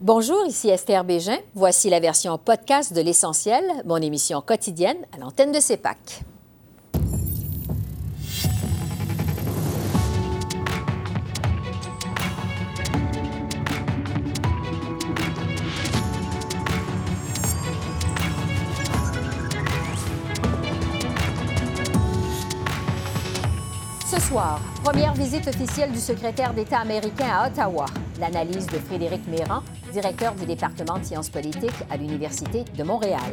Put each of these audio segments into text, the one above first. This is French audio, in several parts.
Bonjour, ici Esther Bégin. Voici la version podcast de L'Essentiel, mon émission quotidienne à l'antenne de CEPAC. Ce soir, première visite officielle du secrétaire d'État américain à Ottawa. L'analyse de Frédéric Méran, directeur du département de sciences politiques à l'Université de Montréal.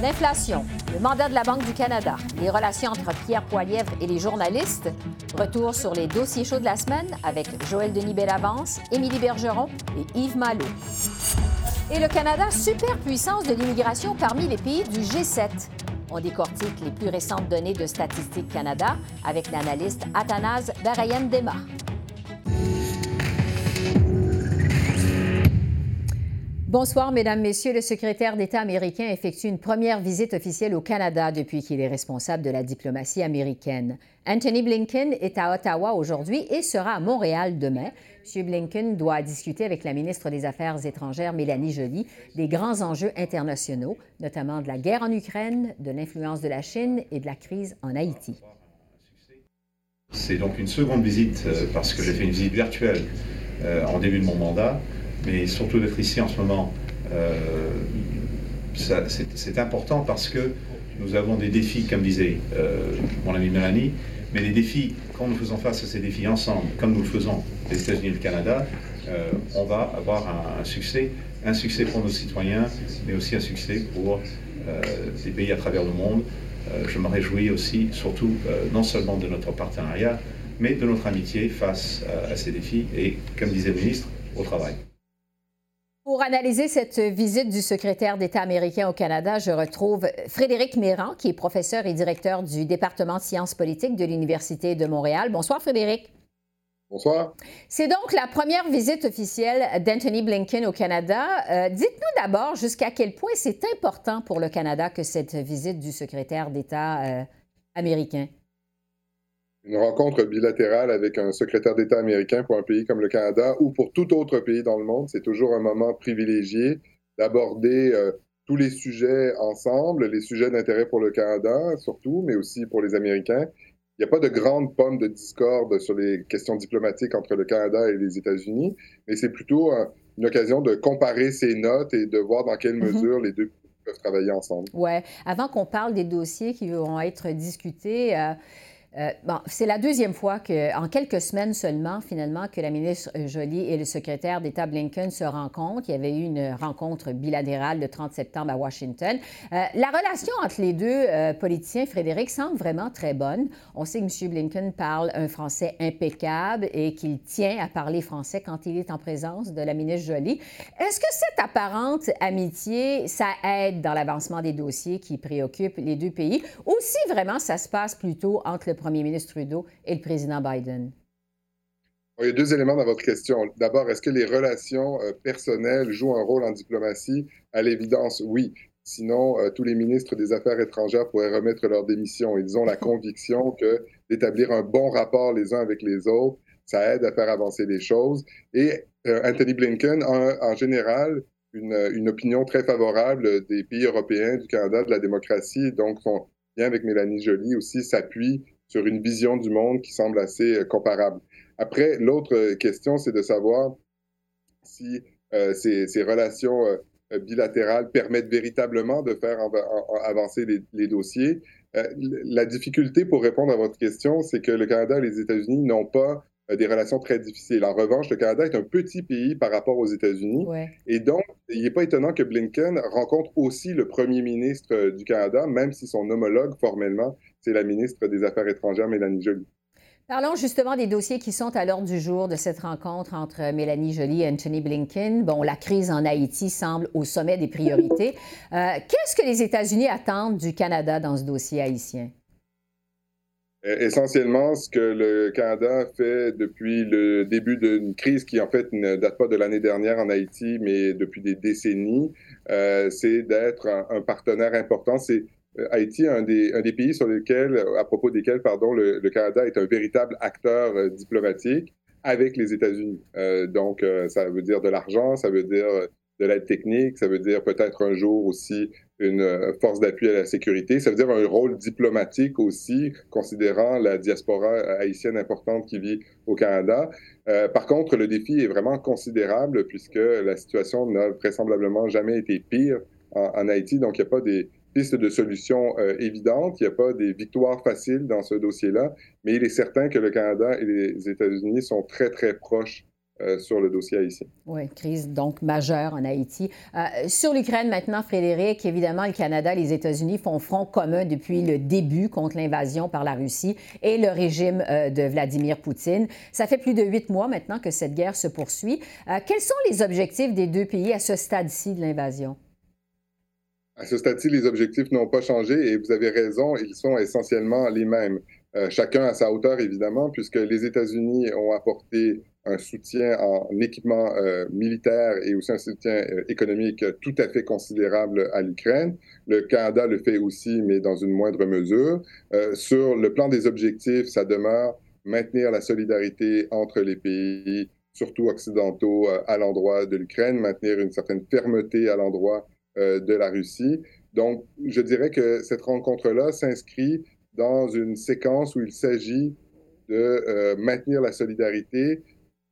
L'inflation, le mandat de la Banque du Canada, les relations entre Pierre Poilièvre et les journalistes, retour sur les dossiers chauds de la semaine avec Joël Denis Bellavance, Émilie Bergeron et Yves Malo. Et le Canada, superpuissance de l'immigration parmi les pays du G7. On décortique les plus récentes données de Statistique Canada avec l'analyste Athanase Barayen-Dema. Bonsoir, Mesdames, Messieurs. Le secrétaire d'État américain effectue une première visite officielle au Canada depuis qu'il est responsable de la diplomatie américaine. Anthony Blinken est à Ottawa aujourd'hui et sera à Montréal demain. M. Blinken doit discuter avec la ministre des Affaires étrangères, Mélanie Joly, des grands enjeux internationaux, notamment de la guerre en Ukraine, de l'influence de la Chine et de la crise en Haïti. C'est donc une seconde visite euh, parce que j'ai fait une visite virtuelle euh, en début de mon mandat mais surtout d'être ici en ce moment, euh, c'est important parce que nous avons des défis, comme disait euh, mon ami Mélanie, mais les défis, quand nous faisons face à ces défis ensemble, comme nous le faisons les États-Unis et le Canada, euh, on va avoir un, succès, un succès pour nos citoyens, mais aussi un succès pour les pays à travers le monde. je me réjouis aussi, surtout, non seulement de notre partenariat, mais de notre amitié face à ces défis et, comme disait le ministre, au travail. Pour analyser cette visite du secrétaire d'État américain au Canada, je retrouve Frédéric Méran, qui est professeur et directeur du département de sciences politiques de l'Université de Montréal. Bonsoir, Frédéric. Bonsoir. C'est donc la première visite officielle d'Anthony Blinken au Canada. Euh, dites-nous d'abord jusqu'à quel point c'est important pour le Canada que cette visite du secrétaire d'État euh, américain une rencontre bilatérale avec un secrétaire d'État américain pour un pays comme le Canada ou pour tout autre pays dans le monde, c'est toujours un moment privilégié d'aborder euh, tous les sujets ensemble, les sujets d'intérêt pour le Canada surtout, mais aussi pour les Américains. Il n'y a pas de grande pomme de discorde sur les questions diplomatiques entre le Canada et les États-Unis, mais c'est plutôt euh, une occasion de comparer ces notes et de voir dans quelle mm-hmm. mesure les deux peuvent travailler ensemble. Oui. Avant qu'on parle des dossiers qui vont être discutés, euh, euh, c'est la deuxième fois que, en quelques semaines seulement, finalement, que la ministre Joly et le secrétaire d'État Blinken se rencontrent. Il y avait eu une rencontre bilatérale le 30 septembre à Washington. Euh, la relation entre les deux euh, politiciens, Frédéric, semble vraiment très bonne. On sait que M. Blinken parle un français impeccable et qu'il tient à parler français quand il est en présence de la ministre Joly. Est-ce que cette apparente amitié, ça aide dans l'avancement des dossiers qui préoccupent les deux pays? Ou si vraiment ça se passe plutôt entre le premier ministre Trudeau et le président Biden? Il y a deux éléments dans votre question. D'abord, est-ce que les relations euh, personnelles jouent un rôle en diplomatie? À l'évidence, oui. Sinon, euh, tous les ministres des Affaires étrangères pourraient remettre leur démission. Ils ont la conviction que d'établir un bon rapport les uns avec les autres, ça aide à faire avancer les choses. Et euh, Anthony Blinken a en général une, une, opinion très favorable des pays européens, du Canada, de la démocratie. Donc, son lien avec Mélanie Joly aussi s'appuie sur une vision du monde qui semble assez euh, comparable. Après, l'autre euh, question, c'est de savoir si euh, ces, relations bilatérales permettent véritablement de faire avancer les dossiers. la difficulté pour répondre à votre question, c'est que le Canada et les États-Unis n'ont pas des relations très difficiles. En revanche, le Canada est un petit pays par rapport aux États-Unis. Et donc, il n'est pas étonnant que Blinken rencontre aussi le premier ministre du Canada, même si son homologue formellement c'est la ministre des Affaires étrangères, Mélanie Joly. Parlons justement des dossiers qui sont à l'ordre du jour de cette rencontre entre Mélanie Joly et Anthony Blinken. Bon, la crise en Haïti semble au sommet des priorités. Euh, qu'est-ce que les États-Unis attendent du Canada dans ce dossier haïtien? Euh, essentiellement, ce que le Canada fait depuis le début d'une crise qui, en fait, ne date pas de l'année dernière en Haïti, mais depuis des décennies, euh, c'est d'être un, partenaire important. C'est euh, Haïti un des, un des, pays sur lesquels, à propos desquels, pardon, le, Canada est un véritable acteur diplomatique. avec les États-Unis. donc, ça veut dire de l'argent, ça veut dire de l'aide technique, ça veut dire peut-être un jour aussi une euh, force d'appui à la sécurité. Ça veut dire un rôle diplomatique aussi, considérant la diaspora haïtienne importante qui vit au Canada. Euh, par contre, le défi est vraiment considérable puisque la situation n'a vraisemblablement jamais été pire en, Haïti. Donc, il n'y a pas des pistes de solutions euh, évidentes, il n'y a pas des victoires faciles dans ce dossier-là, mais il est certain que le Canada et les États-Unis sont très, très proches euh, sur le dossier haïtien. Oui, crise donc majeure en Haïti. Euh, sur l'Ukraine maintenant, Frédéric, évidemment, le Canada et les États-Unis font front commun depuis le début contre l'invasion par la Russie et le régime euh, de Vladimir Poutine. Ça fait plus de huit mois maintenant que cette guerre se poursuit. quels sont les objectifs des deux pays à ce stade-ci de l'invasion? À ce stade-ci, les objectifs n'ont pas changé et vous avez raison, ils sont essentiellement les mêmes. Chacun à sa hauteur, évidemment, puisque les États-Unis ont apporté un soutien en équipement euh, militaire et aussi un soutien euh, économique tout à fait considérable à l'Ukraine. Le Canada le fait aussi, mais dans une moindre mesure. Euh, sur le plan des objectifs, ça demeure maintenir la solidarité entre les pays, surtout occidentaux, à l'endroit de l'Ukraine, maintenir une certaine fermeté à l'endroit de la Russie. Donc, je dirais que cette rencontre-là s'inscrit dans une séquence où il s'agit de maintenir la solidarité,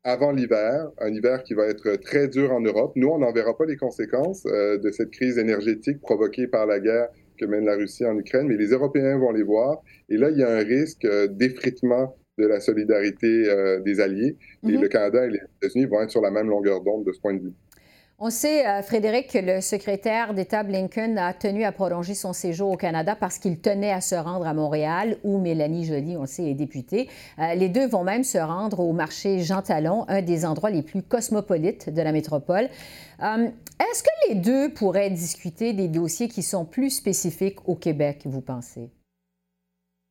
avant l'hiver, un hiver qui va être très dur en Europe. Nous, on n'en verra pas les conséquences euh, de cette crise énergétique provoquée par la guerre que mène la Russie en Ukraine, mais les Européens vont les voir. Et là, il y a un risque euh, d'effritement de la solidarité euh, des alliés. Et mm-hmm. le Canada et les États-Unis vont être sur la même longueur d'onde de ce point de vue. On sait, euh, Frédéric, que le secrétaire d'État Blinken a tenu à prolonger son séjour au Canada parce qu'il tenait à se rendre à Montréal, où Mélanie Joly, on le sait, est députée. Euh, les deux vont même se rendre au marché Jean Talon, un des endroits les plus cosmopolites de la métropole. Euh, est-ce que les deux pourraient discuter des dossiers qui sont plus spécifiques au Québec, vous pensez?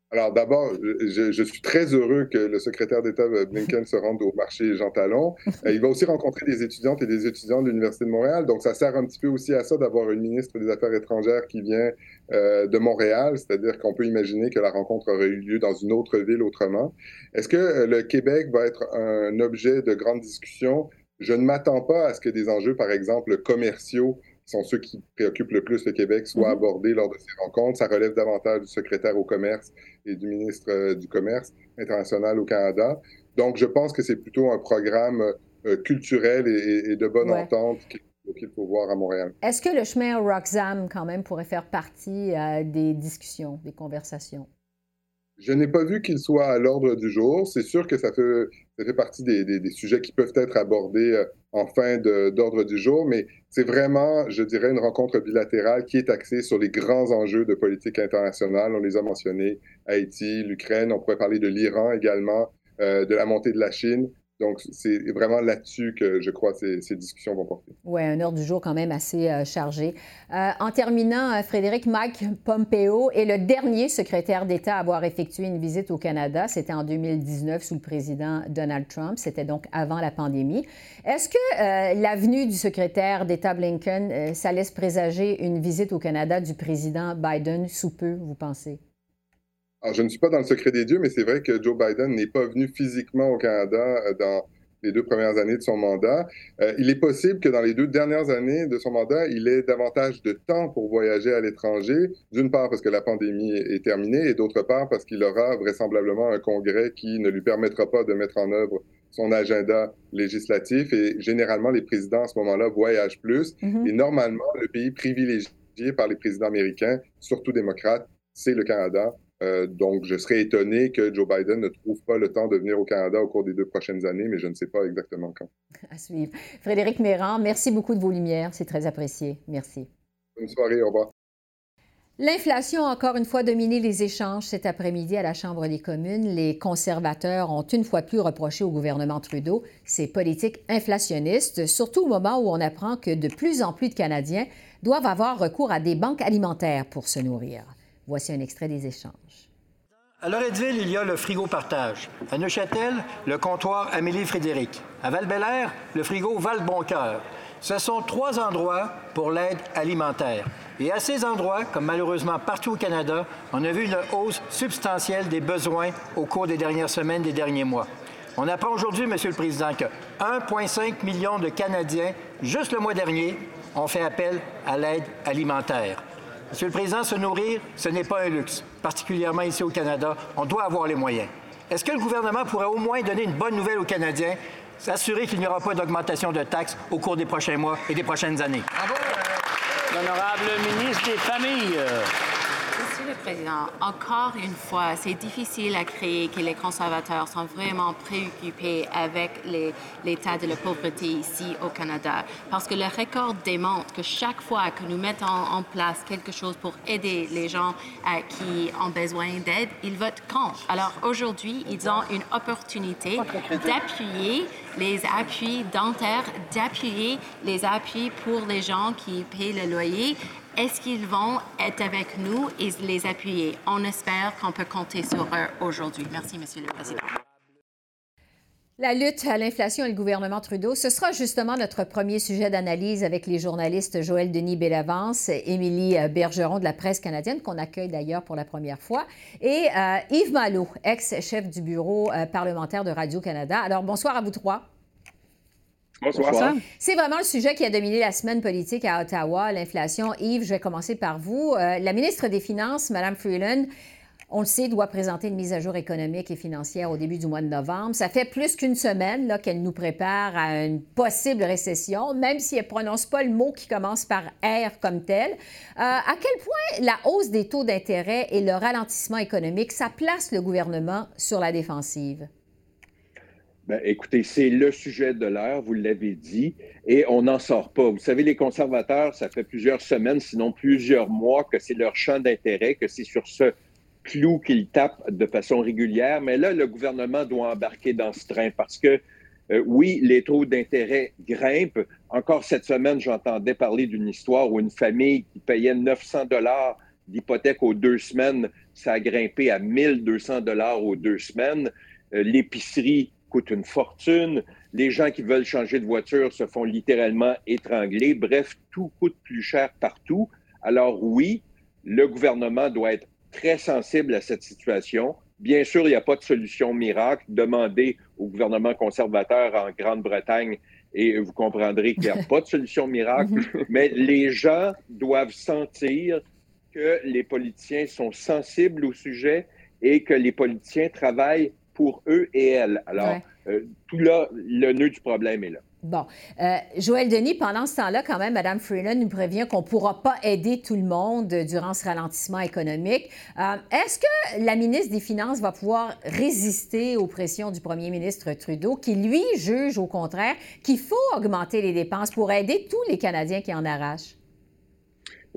Alors d'abord, je, suis très heureux que le secrétaire d'État Blinken se rende au marché Jean Talon. Euh, il va aussi rencontrer des étudiantes et des étudiants de l'Université de Montréal. Donc ça sert un petit peu aussi à ça d'avoir une ministre des Affaires étrangères qui vient euh, de Montréal, c'est-à-dire qu'on peut imaginer que la rencontre aurait eu lieu dans une autre ville autrement. Est-ce que euh, le Québec va être un objet de grande discussion? Je ne m'attends pas à ce que des enjeux, par exemple, commerciaux sont ceux qui préoccupent le plus le Québec, soient mhm. abordés lors de ces rencontres. Ça relève davantage du secrétaire au commerce et du ministre euh, du Commerce international au Canada. Donc, je pense que c'est plutôt un programme euh, culturel et, de bonne entente qu'il faut voir à Montréal. Est-ce que le chemin Roxham, quand même, pourrait faire partie euh, des discussions, des conversations? Je n'ai pas vu qu'il soit à l'ordre du jour. C'est sûr que ça fait, ça fait partie des, sujets qui peuvent être abordés euh, en fin d'ordre du jour, mais c'est vraiment, je dirais, une rencontre bilatérale qui est axée sur les grands enjeux de politique internationale. On les a mentionnés, Haïti, l'Ukraine, on pourrait parler de l'Iran également, euh, de la montée de la Chine. Donc, c'est vraiment là-dessus que je crois que ces, discussions vont porter. Oui, un heure du jour quand même assez euh, chargé. Euh, en terminant, euh, Frédéric, Mike Pompeo est le dernier secrétaire d'État à avoir effectué une visite au Canada. C'était en 2019 sous le président Donald Trump. C'était donc avant la pandémie. Est-ce que la venue du secrétaire d'État Blinken, ça laisse présager une visite au Canada du président Biden sous peu, vous pensez? Alors, je ne suis pas dans le secret des dieux, mais c'est vrai que Joe Biden n'est pas venu physiquement au Canada euh, dans les deux premières années de son mandat. Euh, il est possible que dans les deux dernières années de son mandat, il ait davantage de temps pour voyager à l'étranger, d'une part parce que la pandémie est terminée et d'autre part parce qu'il aura vraisemblablement un congrès qui ne lui permettra pas de mettre en œuvre son agenda législatif et généralement les présidents à ce moment-là voyagent plus mm-hmm. et normalement le pays privilégié par les présidents américains, surtout démocrates, c'est le Canada. Euh, donc, je serais étonné que Joe Biden ne trouve pas le temps de venir au Canada au cours des deux prochaines années, mais je ne sais pas exactement quand. À suivre. Frédéric Méran, merci beaucoup de vos lumières. C'est très apprécié. Merci. Bonne soirée. Au revoir. L'inflation a encore une fois dominé les échanges cet après-midi à la Chambre des communes. Les conservateurs ont une fois plus reproché au gouvernement Trudeau ses politiques inflationnistes, surtout au moment où on apprend que de plus en plus de Canadiens doivent avoir recours à des banques alimentaires pour se nourrir. Voici un extrait des échanges. À Loretteville, il y a le frigo partage. À Neuchâtel, le comptoir Amélie-Frédéric. À val le frigo Val-Boncoeur. Ce sont trois endroits pour l'aide alimentaire. Et à ces endroits, comme malheureusement partout au Canada, on a vu une hausse substantielle des besoins au cours des dernières semaines, des derniers mois. On apprend aujourd'hui, Monsieur le Président, que 1,5 million de Canadiens, juste le mois dernier, ont fait appel à l'aide alimentaire. Monsieur le Président, se nourrir, ce n'est pas un luxe, particulièrement ici au Canada. On doit avoir les moyens. Est-ce que le gouvernement pourrait au moins donner une bonne nouvelle aux Canadiens, s'assurer qu'il n'y aura pas d'augmentation de taxes au cours des prochains mois et des prochaines années? L'honorable ministre des Familles. Monsieur le Président, encore une fois, c'est difficile à créer que les conservateurs sont vraiment préoccupés avec l'état de la pauvreté ici au Canada. Parce que le record démontre que chaque fois que nous mettons en place quelque chose pour aider les gens qui ont besoin d'aide, ils votent contre. Alors aujourd'hui, ils ont une opportunité d'appuyer les appuis dentaires, d'appuyer les appuis pour les gens qui paient le loyer est-ce qu'ils vont être avec nous et les appuyer? On espère qu'on peut compter sur eux aujourd'hui. Merci, Monsieur le Président. La lutte à l'inflation et le gouvernement Trudeau, ce sera justement notre premier sujet d'analyse avec les journalistes Joël Denis Bellavance, Émilie Bergeron de la presse canadienne, qu'on accueille d'ailleurs pour la première fois, et euh, Yves Malo, ex-chef du bureau euh, parlementaire de Radio-Canada. Alors, bonsoir à vous trois. Bonsoir. C'est vraiment le sujet qui a dominé la semaine politique à Ottawa, l'inflation. Yves, je vais commencer par vous. Euh, la ministre des Finances, Mme Freeland, on le sait, doit présenter une mise à jour économique et financière au début du mois de novembre. Ça fait plus qu'une semaine qu'elle nous prépare à une possible récession, même si elle ne prononce pas le mot qui commence par R comme tel. Euh, à quel point la hausse des taux d'intérêt et le ralentissement économique, ça place le gouvernement sur la défensive? Ben, écoutez, c'est le sujet de l'heure, vous l'avez dit, et on n'en sort pas. Vous savez, les conservateurs, ça fait plusieurs semaines, sinon plusieurs mois, que c'est leur champ d'intérêt, que c'est sur ce clou qu'ils tapent de façon régulière. Mais là, le gouvernement doit embarquer dans ce train parce que, euh, oui, les taux d'intérêt grimpent. Encore cette semaine, j'entendais parler d'une histoire où une famille qui payait 900 dollars d'hypothèque aux deux semaines, ça a grimpé à 1200 dollars aux deux semaines. Euh, l'épicerie coûte une fortune. Les gens qui veulent changer de voiture se font littéralement étrangler. Bref, tout coûte plus cher partout. Alors oui, le gouvernement doit être très sensible à cette situation. Bien sûr, il n'y a pas de solution miracle. Demandez au gouvernement conservateur en Grande-Bretagne et vous comprendrez qu'il n'y a pas de solution miracle. Mais les gens doivent sentir que les politiciens sont sensibles au sujet et que les politiciens travaillent pour eux et elles. Alors, euh, tout là, le nœud du problème est là. Bon. Euh, Joël Denis, pendant ce temps-là, quand même, Mme Freeland nous prévient qu'on ne pourra pas aider tout le monde durant ce ralentissement économique. Euh, est-ce que la ministre des Finances va pouvoir résister aux pressions du premier ministre Trudeau, qui, lui, juge au contraire qu'il faut augmenter les dépenses pour aider tous les Canadiens qui en arrachent?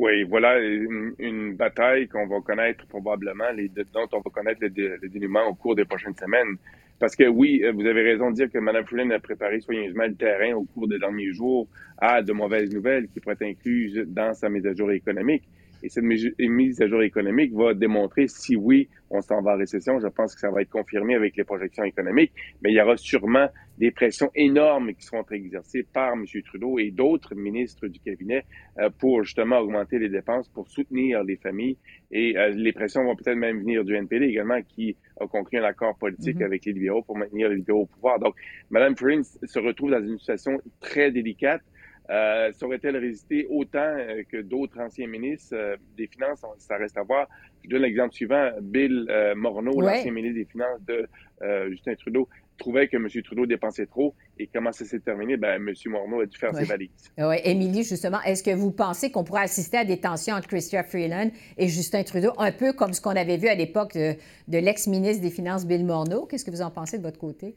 Oui, voilà une, bataille qu'on va connaître probablement, les, dont on va connaître le, le, dénouement au cours des prochaines semaines. Parce que oui, euh, vous avez raison de dire que Mme Freeland a préparé soigneusement le terrain au cours des derniers jours à de mauvaises nouvelles qui pourraient être incluses dans sa mise à jour économique. Et cette mise à jour économique va démontrer si oui, on s'en va en récession. Je pense que ça va être confirmé avec les projections économiques, mais il y aura sûrement des pressions énormes qui seront exercées par M. Trudeau et d'autres ministres du cabinet euh, pour justement augmenter les dépenses, pour soutenir les familles. Et euh, les pressions vont peut-être même venir du NPD également, qui a conclu un accord politique mm-hmm. avec les libéraux pour maintenir les libéraux au pouvoir. Donc, Mme Freeland se retrouve dans une situation très délicate. Euh, Saurait-elle résister autant euh, que d'autres anciens ministres? Euh, des Finances? Ça reste à voir. Je donne l'exemple suivant. Bill Morneau, l'ancien ministre des Finances de Justin Trudeau, trouvait que M. Trudeau dépensait trop. Et comment ça s'est terminé? Ben, M. Morneau a dû faire ses valises. Oui, Émilie, justement, est-ce que vous pensez qu'on pourrait assister à des tensions entre Chrystia Freeland et Justin Trudeau, un peu comme ce qu'on avait vu à l'époque de, de l'ex-ministre des Finances Bill Morneau? Qu'est-ce que vous en pensez de votre côté?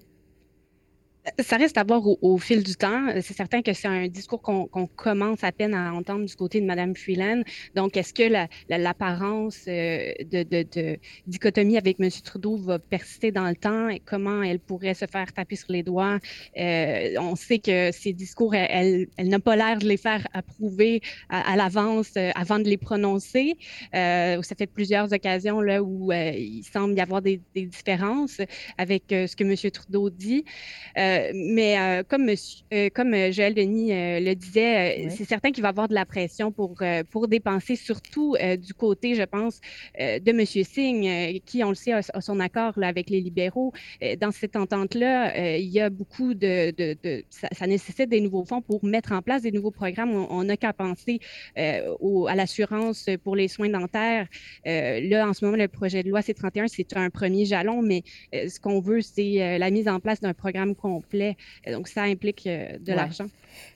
Ça reste à voir au, fil du temps. C'est certain que c'est un discours qu'on commence à peine à entendre du côté de Mme Freeland. Donc, est-ce que l'apparence euh, de, dichotomie avec M. Trudeau va persister dans le temps? Et comment elle pourrait se faire taper sur les doigts? Euh, on sait que ces discours, elle, n'a pas l'air de les faire approuver à, l'avance euh, avant de les prononcer. ça fait plusieurs occasions là, où il semble y avoir des, différences avec ce que M. Trudeau dit. Mais comme, monsieur, comme Joël Denis le disait, c'est certain qu'il va y avoir de la pression pour, pour dépenser, surtout du côté, je pense, de M. Singh, qui, on le sait, a, son accord là, avec les libéraux. dans cette entente-là, il y a beaucoup de... de, de ça, ça, nécessite des nouveaux fonds pour mettre en place des nouveaux programmes. On n'a qu'à penser au, à l'assurance pour les soins dentaires. là, en ce moment, le projet de loi C-31, c'est un premier jalon, mais ce qu'on veut, c'est la mise en place d'un programme complet. Donc, ça implique de l'argent.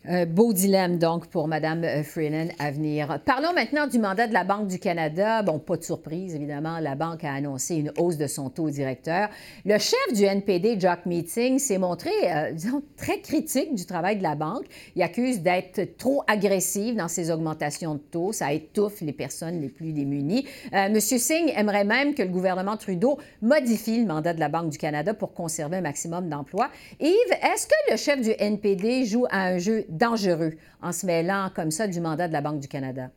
Un beau dilemme, donc, pour Mme euh, Freeland à venir. Parlons maintenant du mandat de la Banque du Canada. Bon, pas de surprise, évidemment, la Banque a annoncé une hausse de son taux directeur. Le chef du NPD, Jack Meeting, s'est montré, euh, disons, très critique du travail de la Banque. Il accuse d'être trop agressive dans ses augmentations de taux. Ça étouffe les personnes les plus démunies. Euh, M. Singh aimerait même que le gouvernement Trudeau modifie le mandat de la Banque du Canada pour conserver un maximum d'emplois. Yves, est-ce que le chef du NPD joue à un jeu dangereux en se mêlant comme ça du mandat de la Banque du Canada?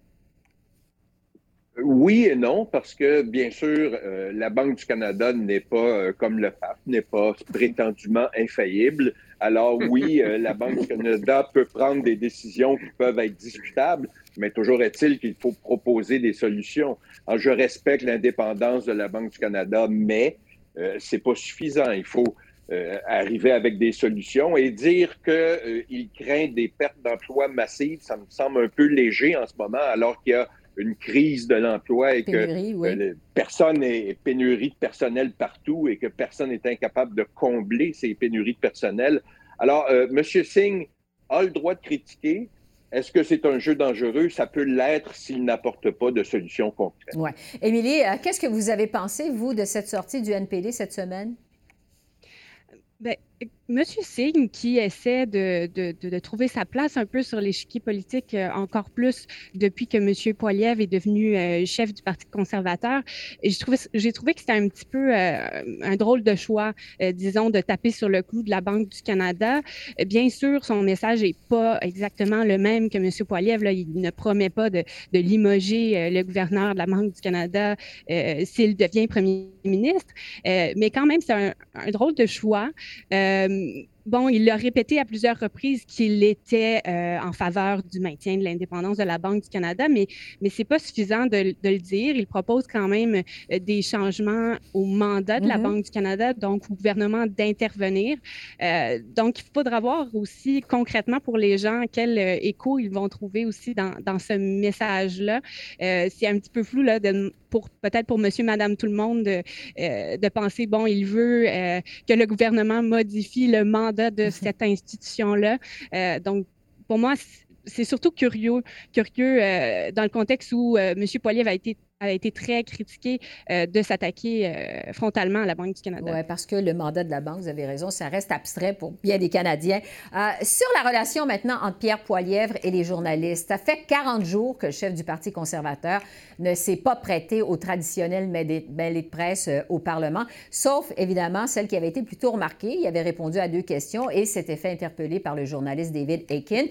Oui et non, parce que bien sûr, euh, la Banque du Canada n'est pas euh, comme le FAF, n'est pas prétendument infaillible. Alors oui, euh, la Banque du Canada peut prendre des décisions qui peuvent être discutables, mais toujours est-il qu'il faut proposer des solutions. Alors, je respecte l'indépendance de la Banque du Canada, mais c'est pas suffisant. Il faut euh, arriver avec des solutions et dire qu'il euh, craint des pertes d'emplois massives, ça me semble un peu léger en ce moment, alors qu'il y a une crise de l'emploi et que euh, personne est pénurie de personnel partout et que personne n'est incapable de combler ces pénuries de personnel. Alors, M. Singh a le droit de critiquer, est-ce que c'est un jeu dangereux? Ça peut l'être s'il n'apporte pas de solution concrète. Oui. Émilie, qu'est-ce que vous avez pensé, vous, de cette sortie du NPD cette semaine? Ben, Monsieur Singh, qui essaie de, trouver sa place un peu sur l'échiquier politique euh, encore plus depuis que Monsieur Poiliev est devenu euh, chef du Parti conservateur, j'ai trouvé, que c'était un petit peu euh, un drôle de choix, disons, de taper sur le clou de la Banque du Canada. Bien sûr, son message n'est pas exactement le même que Monsieur Poiliev. Il ne promet pas de, limoger le gouverneur de la Banque du Canada s'il devient premier ministre, mais quand même, c'est un, drôle de choix. Um, bon, il a répété à plusieurs reprises qu'il était euh, en faveur du maintien de l'indépendance de la Banque du Canada, mais, mais ce n'est pas suffisant de, le dire. Il propose quand même euh, des changements au mandat de la mm-hmm. Banque du Canada, donc au gouvernement d'intervenir. donc, il faudra voir aussi concrètement pour les gens quel écho ils vont trouver aussi dans, dans ce message-là. c'est un petit peu flou là, de, pour peut-être pour monsieur, madame, tout le monde de, euh, de penser, bon, il veut euh, que le gouvernement modifie le mandat de cette institution-là. Euh, donc, pour moi, c'est surtout curieux, curieux dans le contexte où M. Poilievre a été a été très critiqué euh, de s'attaquer euh, frontalement à la Banque du Canada. Oui, parce que le mandat de la Banque, vous avez raison, ça reste abstrait pour bien des Canadiens. Euh, sur la relation maintenant entre Pierre Poilièvre et les journalistes, ça fait 40 jours que le chef du Parti conservateur ne s'est pas prêté au traditionnel mêlée de presse au Parlement, sauf évidemment celle qui avait été plutôt remarquée. Il avait répondu à deux questions et s'était fait interpeller par le journaliste David Aiken.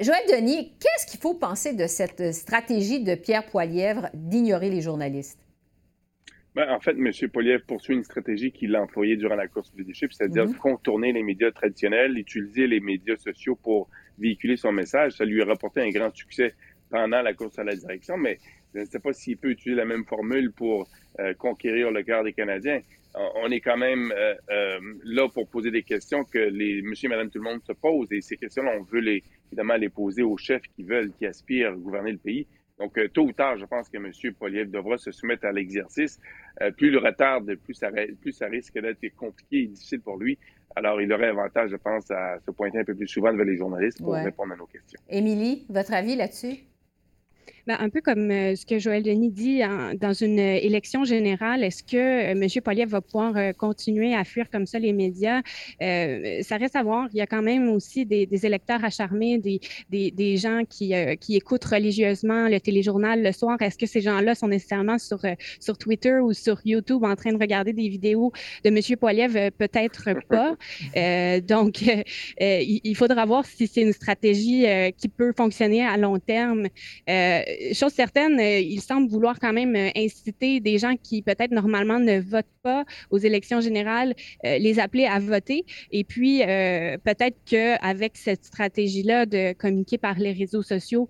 Joël Denis, qu'est-ce qu'il faut penser de cette stratégie de Pierre Poilièvre d'ignorer les journalistes? Ben, en fait, M. Poliev poursuit une stratégie qu'il a employée durant la course du leadership, c'est-à-dire mm-hmm. contourner les médias traditionnels, utiliser les médias sociaux pour véhiculer son message. Ça lui a rapporté un grand succès pendant la course à la direction, mais je ne sais pas s'il peut utiliser la même formule pour euh, conquérir le cœur des Canadiens. On est quand même euh, euh, là pour poser des questions que les monsieur et madame tout le monde se posent et ces questions-là, on veut les, évidemment les poser aux chefs qui veulent, qui aspirent à gouverner le pays. Donc, euh, tôt ou tard, je pense que M. Poliev devra se soumettre à l'exercice. Euh, plus le retarde, plus ça, plus ça risque d'être compliqué et difficile pour lui. Alors, il aurait avantage, je pense, à se pointer un peu plus souvent devant les journalistes pour répondre à nos questions. Émilie, votre avis là-dessus? Ben, un peu comme euh, ce que Joël Denis dit, dans une euh, élection générale, est-ce que euh, M. Poliev va pouvoir continuer à fuir comme ça les médias? ça reste à voir. Il y a quand même aussi des, électeurs acharnés, des, des, des gens qui, qui écoutent religieusement le téléjournal le soir. Est-ce que ces gens-là sont nécessairement sur, sur Twitter ou sur YouTube en train de regarder des vidéos de M. Poliev? Peut-être pas. donc, il, faudra voir si c'est une stratégie qui peut fonctionner à long terme chose certaine, il semble vouloir quand même inciter des gens qui peut-être normalement ne votent pas aux élections générales, les appeler à voter. Et puis, peut-être qu'avec cette stratégie-là de communiquer par les réseaux sociaux,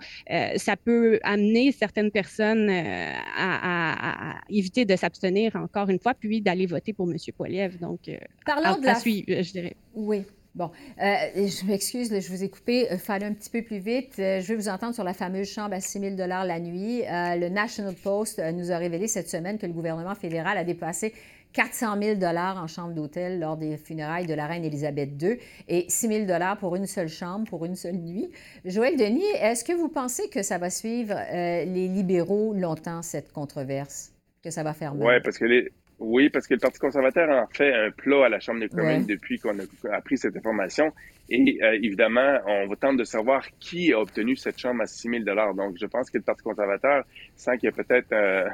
ça peut amener certaines personnes à, éviter de s'abstenir encore une fois, puis d'aller voter pour M. Poiliev. Donc, Parlons de la... suivre, je dirais. Oui. Bon, euh, je m'excuse, je vous ai coupé. Il fallait un petit peu plus vite. Euh, je vais vous entendre sur la fameuse chambre à 6 000 la nuit. Euh, le National Post nous a révélé cette semaine que le gouvernement fédéral a dépassé 400 000 en chambre d'hôtel lors des funérailles de la reine Élisabeth II et 6 000 pour une seule chambre, pour une seule nuit. Joël Denis, est-ce que vous pensez que ça va suivre les libéraux longtemps, cette controverse, que ça va faire mal? Oui, parce que les, oui, parce que le Parti conservateur a fait un plat à la Chambre des communes depuis qu'on a appris cette information. Et euh, évidemment, on va tenter de savoir qui a obtenu cette chambre à 6 000 Donc, je pense que le Parti conservateur sent qu'il y a peut-être euh,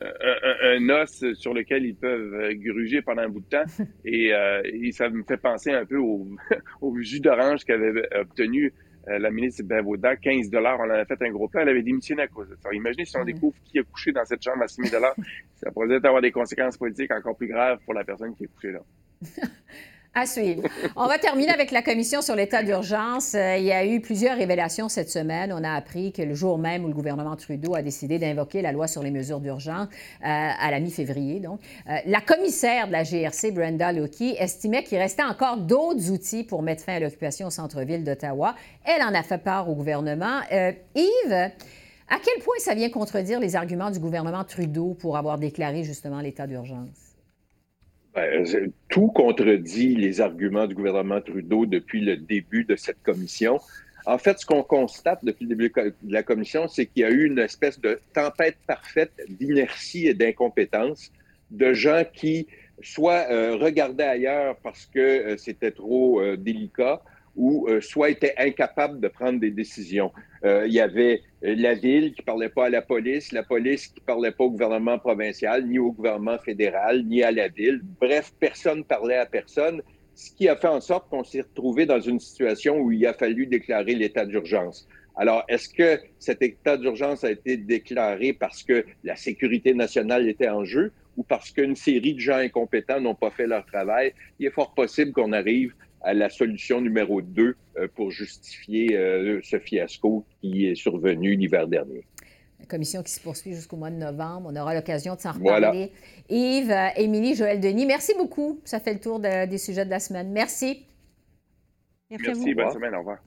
un, os sur lequel ils peuvent gruger pendant un bout de temps. Et, euh, et ça me fait penser un peu au, au jus d'orange qu'avait obtenu euh, la ministre Bavoda, 15 dollars, on en a fait un gros plan, elle avait démissionné à cause de ça. Imaginez si on découvre qui a couché dans cette chambre à 6 000 dollars, ça pourrait avoir des conséquences politiques encore plus graves pour la personne qui est couchée là. À suivre. On va terminer avec la commission sur l'état d'urgence. Euh, il y a eu plusieurs révélations cette semaine. On a appris que le jour même où le gouvernement Trudeau a décidé d'invoquer la loi sur les mesures d'urgence, euh, à la mi-février, donc, euh, la commissaire de la GRC, Brenda Loki, estimait qu'il restait encore d'autres outils pour mettre fin à l'occupation au centre-ville d'Ottawa. Elle en a fait part au gouvernement. Yves, à quel point ça vient contredire les arguments du gouvernement Trudeau pour avoir déclaré justement l'état d'urgence? Ben, tout contredit les arguments du gouvernement Trudeau depuis le début de cette commission. En fait, ce qu'on constate depuis le début de la commission, c'est qu'il y a eu une espèce de tempête parfaite d'inertie et d'incompétence de gens qui soit euh, regardaient ailleurs parce que euh, c'était trop euh, délicat, ou soit étaient incapables de prendre des décisions. Euh, il y avait euh, la ville qui ne parlait pas à la police, la police qui ne parlait pas au gouvernement provincial, ni au gouvernement fédéral, ni à la ville. Bref, personne ne parlait à personne, ce qui a fait en sorte qu'on s'est retrouvé dans une situation où il a fallu déclarer l'état d'urgence. Alors, est-ce que cet état d'urgence a été déclaré parce que la sécurité nationale était en jeu ou parce qu'une série de gens incompétents n'ont pas fait leur travail? Il est fort possible qu'on arrive à la solution numéro 2 euh, pour justifier euh, ce fiasco qui est survenu l'hiver dernier. La commission qui se poursuit jusqu'au mois de novembre. On aura l'occasion de s'en reparler. Yves, euh, Émilie, Joël Denis, merci beaucoup. Ça fait le tour des sujets de la semaine. Merci. Merci, merci bonne semaine. Au revoir.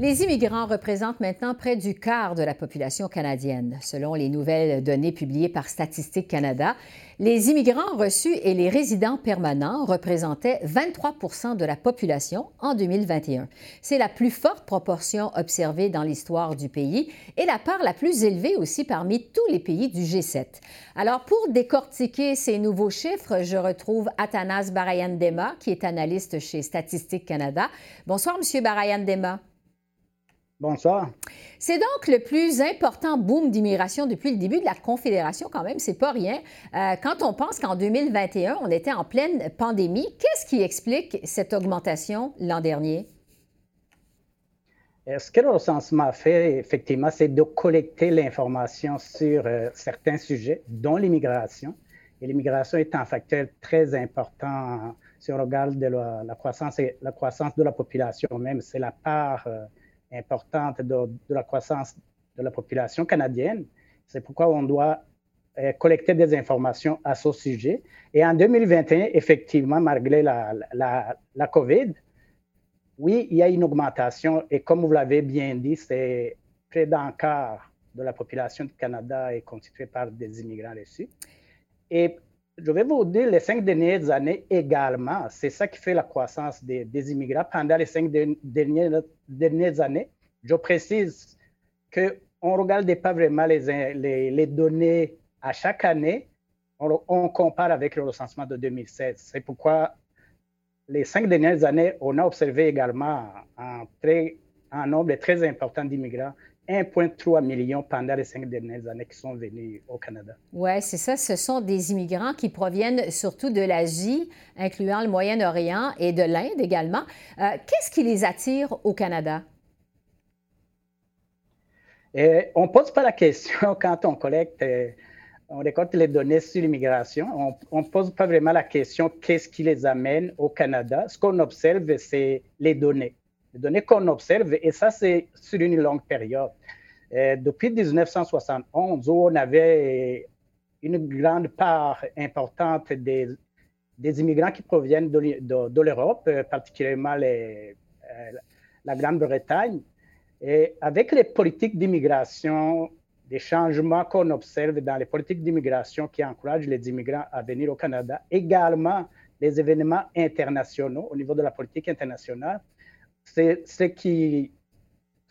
Les immigrants représentent maintenant près du quart de la population canadienne. Selon les nouvelles données publiées par Statistique Canada, les immigrants reçus et les résidents permanents représentaient 23% de la population en 2021. C'est la plus forte proportion observée dans l'histoire du pays et la part la plus élevée aussi parmi tous les pays du G7. Alors, pour décortiquer ces nouveaux chiffres, je retrouve Athanas Barayandema, qui est analyste chez Statistique Canada. Bonsoir, Monsieur Barayandema. Bonsoir. C'est donc le plus important boom d'immigration depuis le début de la Confédération, quand même, c'est pas rien. Euh, quand on pense qu'en 2021, on était en pleine pandémie, qu'est-ce qui explique cette augmentation l'an dernier? Euh, ce que le recensement fait, effectivement, c'est de collecter l'information sur euh, certains sujets, dont l'immigration. Et l'immigration est un facteur très important si on regarde la, croissance, et, la croissance de la population même. C'est la part importante de, la croissance de la population canadienne. C'est pourquoi on doit euh, collecter des informations à ce sujet. Et en 2021, effectivement, malgré la, COVID, oui, il y a une augmentation. Et comme vous l'avez bien dit, c'est près d'un quart de la population du Canada est constituée par des immigrants reçus. Et je vais vous dire, les cinq dernières années également, c'est ça qui fait la croissance des, immigrants pendant les cinq dernières, années. Je précise qu'on ne regarde pas vraiment les, données à chaque année. On, on, compare avec le recensement de 2016. C'est pourquoi les cinq dernières années, on a observé également un, très, un nombre très important d'immigrants 1,3 million pendant les cinq dernières années qui sont venus au Canada. Oui, c'est ça. Ce sont des immigrants qui proviennent surtout de l'Asie, incluant le Moyen-Orient et de l'Inde également. Euh, qu'est-ce qui les attire au Canada? Et on ne pose pas la question quand on collecte, euh, on récolte les données sur l'immigration. On ne pose pas vraiment la question qu'est-ce qui les amène au Canada? Ce qu'on observe, c'est les données. Données qu'on observe, et ça, c'est sur une longue période. Euh, depuis 1971, où on avait une grande part importante des, immigrants qui proviennent de, l'Europe, euh, particulièrement les, la Grande-Bretagne, et avec les politiques d'immigration, des changements qu'on observe dans les politiques d'immigration qui encouragent les immigrants à venir au Canada, également les événements internationaux au niveau de la politique internationale, c'est ce qui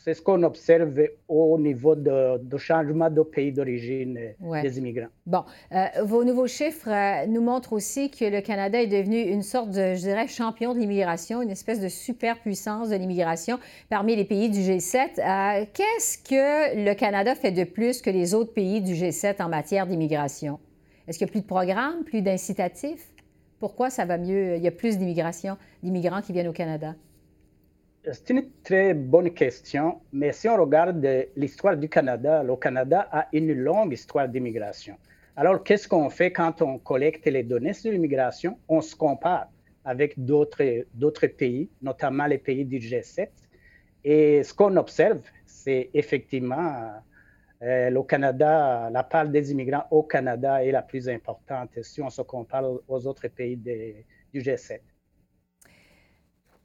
c'est ce qu'on observe au niveau de, de changement de pays d'origine des immigrants. Bon, euh, vos nouveaux chiffres euh, nous montrent aussi que le Canada est devenu une sorte de, je dirais, champion de l'immigration, une espèce de superpuissance de l'immigration parmi les pays du G7. Euh, qu'est-ce que le Canada fait de plus que les autres pays du G7 en matière d'immigration? Est-ce qu'il y a plus de programmes, plus d'incitatifs? Pourquoi ça va mieux? Il y a plus d'immigration, d'immigrants qui viennent au Canada? C'est une très bonne question, mais si on regarde l'histoire du Canada, le Canada a une longue histoire d'immigration. Alors, qu'est-ce qu'on fait quand on collecte les données sur l'immigration? On se compare avec d'autres pays, notamment les pays du G7. Et ce qu'on observe, c'est effectivement euh, le Canada, la part des immigrants au Canada est la plus importante si on se compare aux autres pays du G7.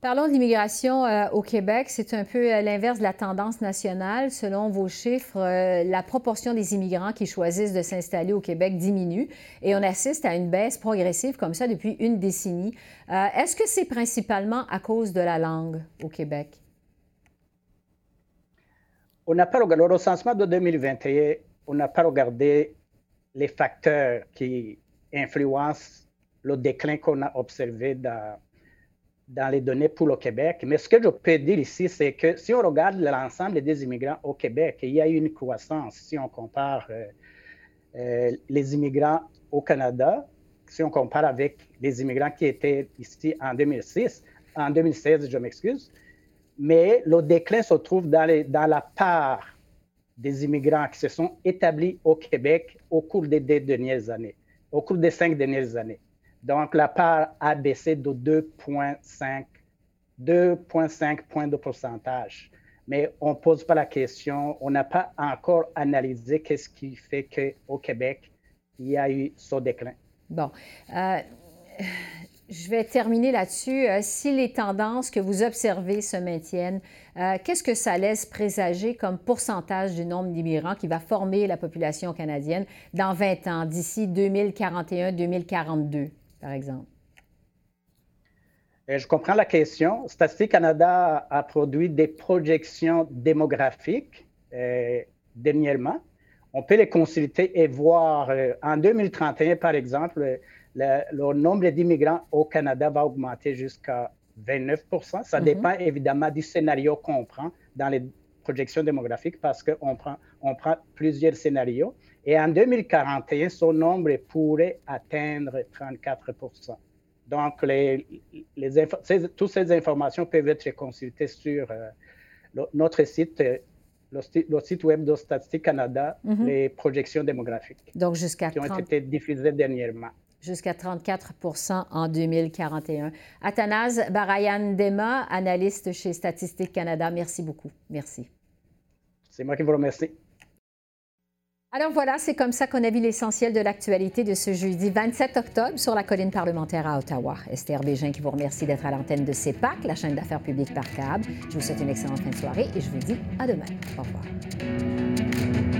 Parlons de l'immigration euh, au Québec. C'est un peu euh, l'inverse de la tendance nationale. Selon vos chiffres, euh, la proportion des immigrants qui choisissent de s'installer au Québec diminue et on assiste à une baisse progressive comme ça depuis une décennie. Est-ce que c'est principalement à cause de la langue au Québec? On n'a pas regardé le recensement de 2021. On n'a pas regardé les facteurs qui influencent le déclin qu'on a observé dans dans les données pour le Québec. Mais ce que je peux dire ici, c'est que si on regarde l'ensemble des immigrants au Québec, il y a eu une croissance si on compare euh, euh, les immigrants au Canada, si on compare avec les immigrants qui étaient ici en 2006, en 2016, je m'excuse. Mais le déclin se trouve dans, la part des immigrants qui se sont établis au Québec au cours des dernières années, au cours des cinq dernières années. Donc, la part a baissé de 2,5 2,5 points de pourcentage. Mais on ne pose pas la question, on n'a pas encore analysé qu'est-ce qui fait qu'au Québec, il y a eu ce déclin. Bon. Euh, je vais terminer là-dessus. Euh, si les tendances que vous observez se maintiennent, euh, qu'est-ce que ça laisse présager comme pourcentage du nombre d'immigrants qui va former la population canadienne dans 20 ans, d'ici 2041-2042? Par exemple? Je comprends la question. Statistique Canada a produit des projections démographiques euh, dernièrement. On peut les consulter et voir euh, en 2031, par exemple, le, nombre d'immigrants au Canada va augmenter jusqu'à 29% Ça mhm. dépend évidemment du scénario qu'on prend dans les projections démographiques parce qu'on prend, on prend plusieurs scénarios. Et en 2041, son nombre pourrait atteindre 34% Donc, les, les toutes ces informations peuvent être consultées sur euh, notre site, euh, le, site web de Statistique Canada, mm-hmm. les projections démographiques. Donc, jusqu'à Qui ont été diffusées dernièrement jusqu'à 34% en 2041. Athanase Barayan Dema, analyste chez Statistique Canada, merci beaucoup. Merci. C'est moi qui vous remercie. Alors voilà, c'est comme ça qu'on a vu l'essentiel de l'actualité de ce jeudi 27 octobre sur la colline parlementaire à Ottawa. Esther Bégin qui vous remercie d'être à l'antenne de CEPAC, la chaîne d'affaires publiques par câble. Je vous souhaite une excellente fin de soirée et je vous dis à demain. Au revoir.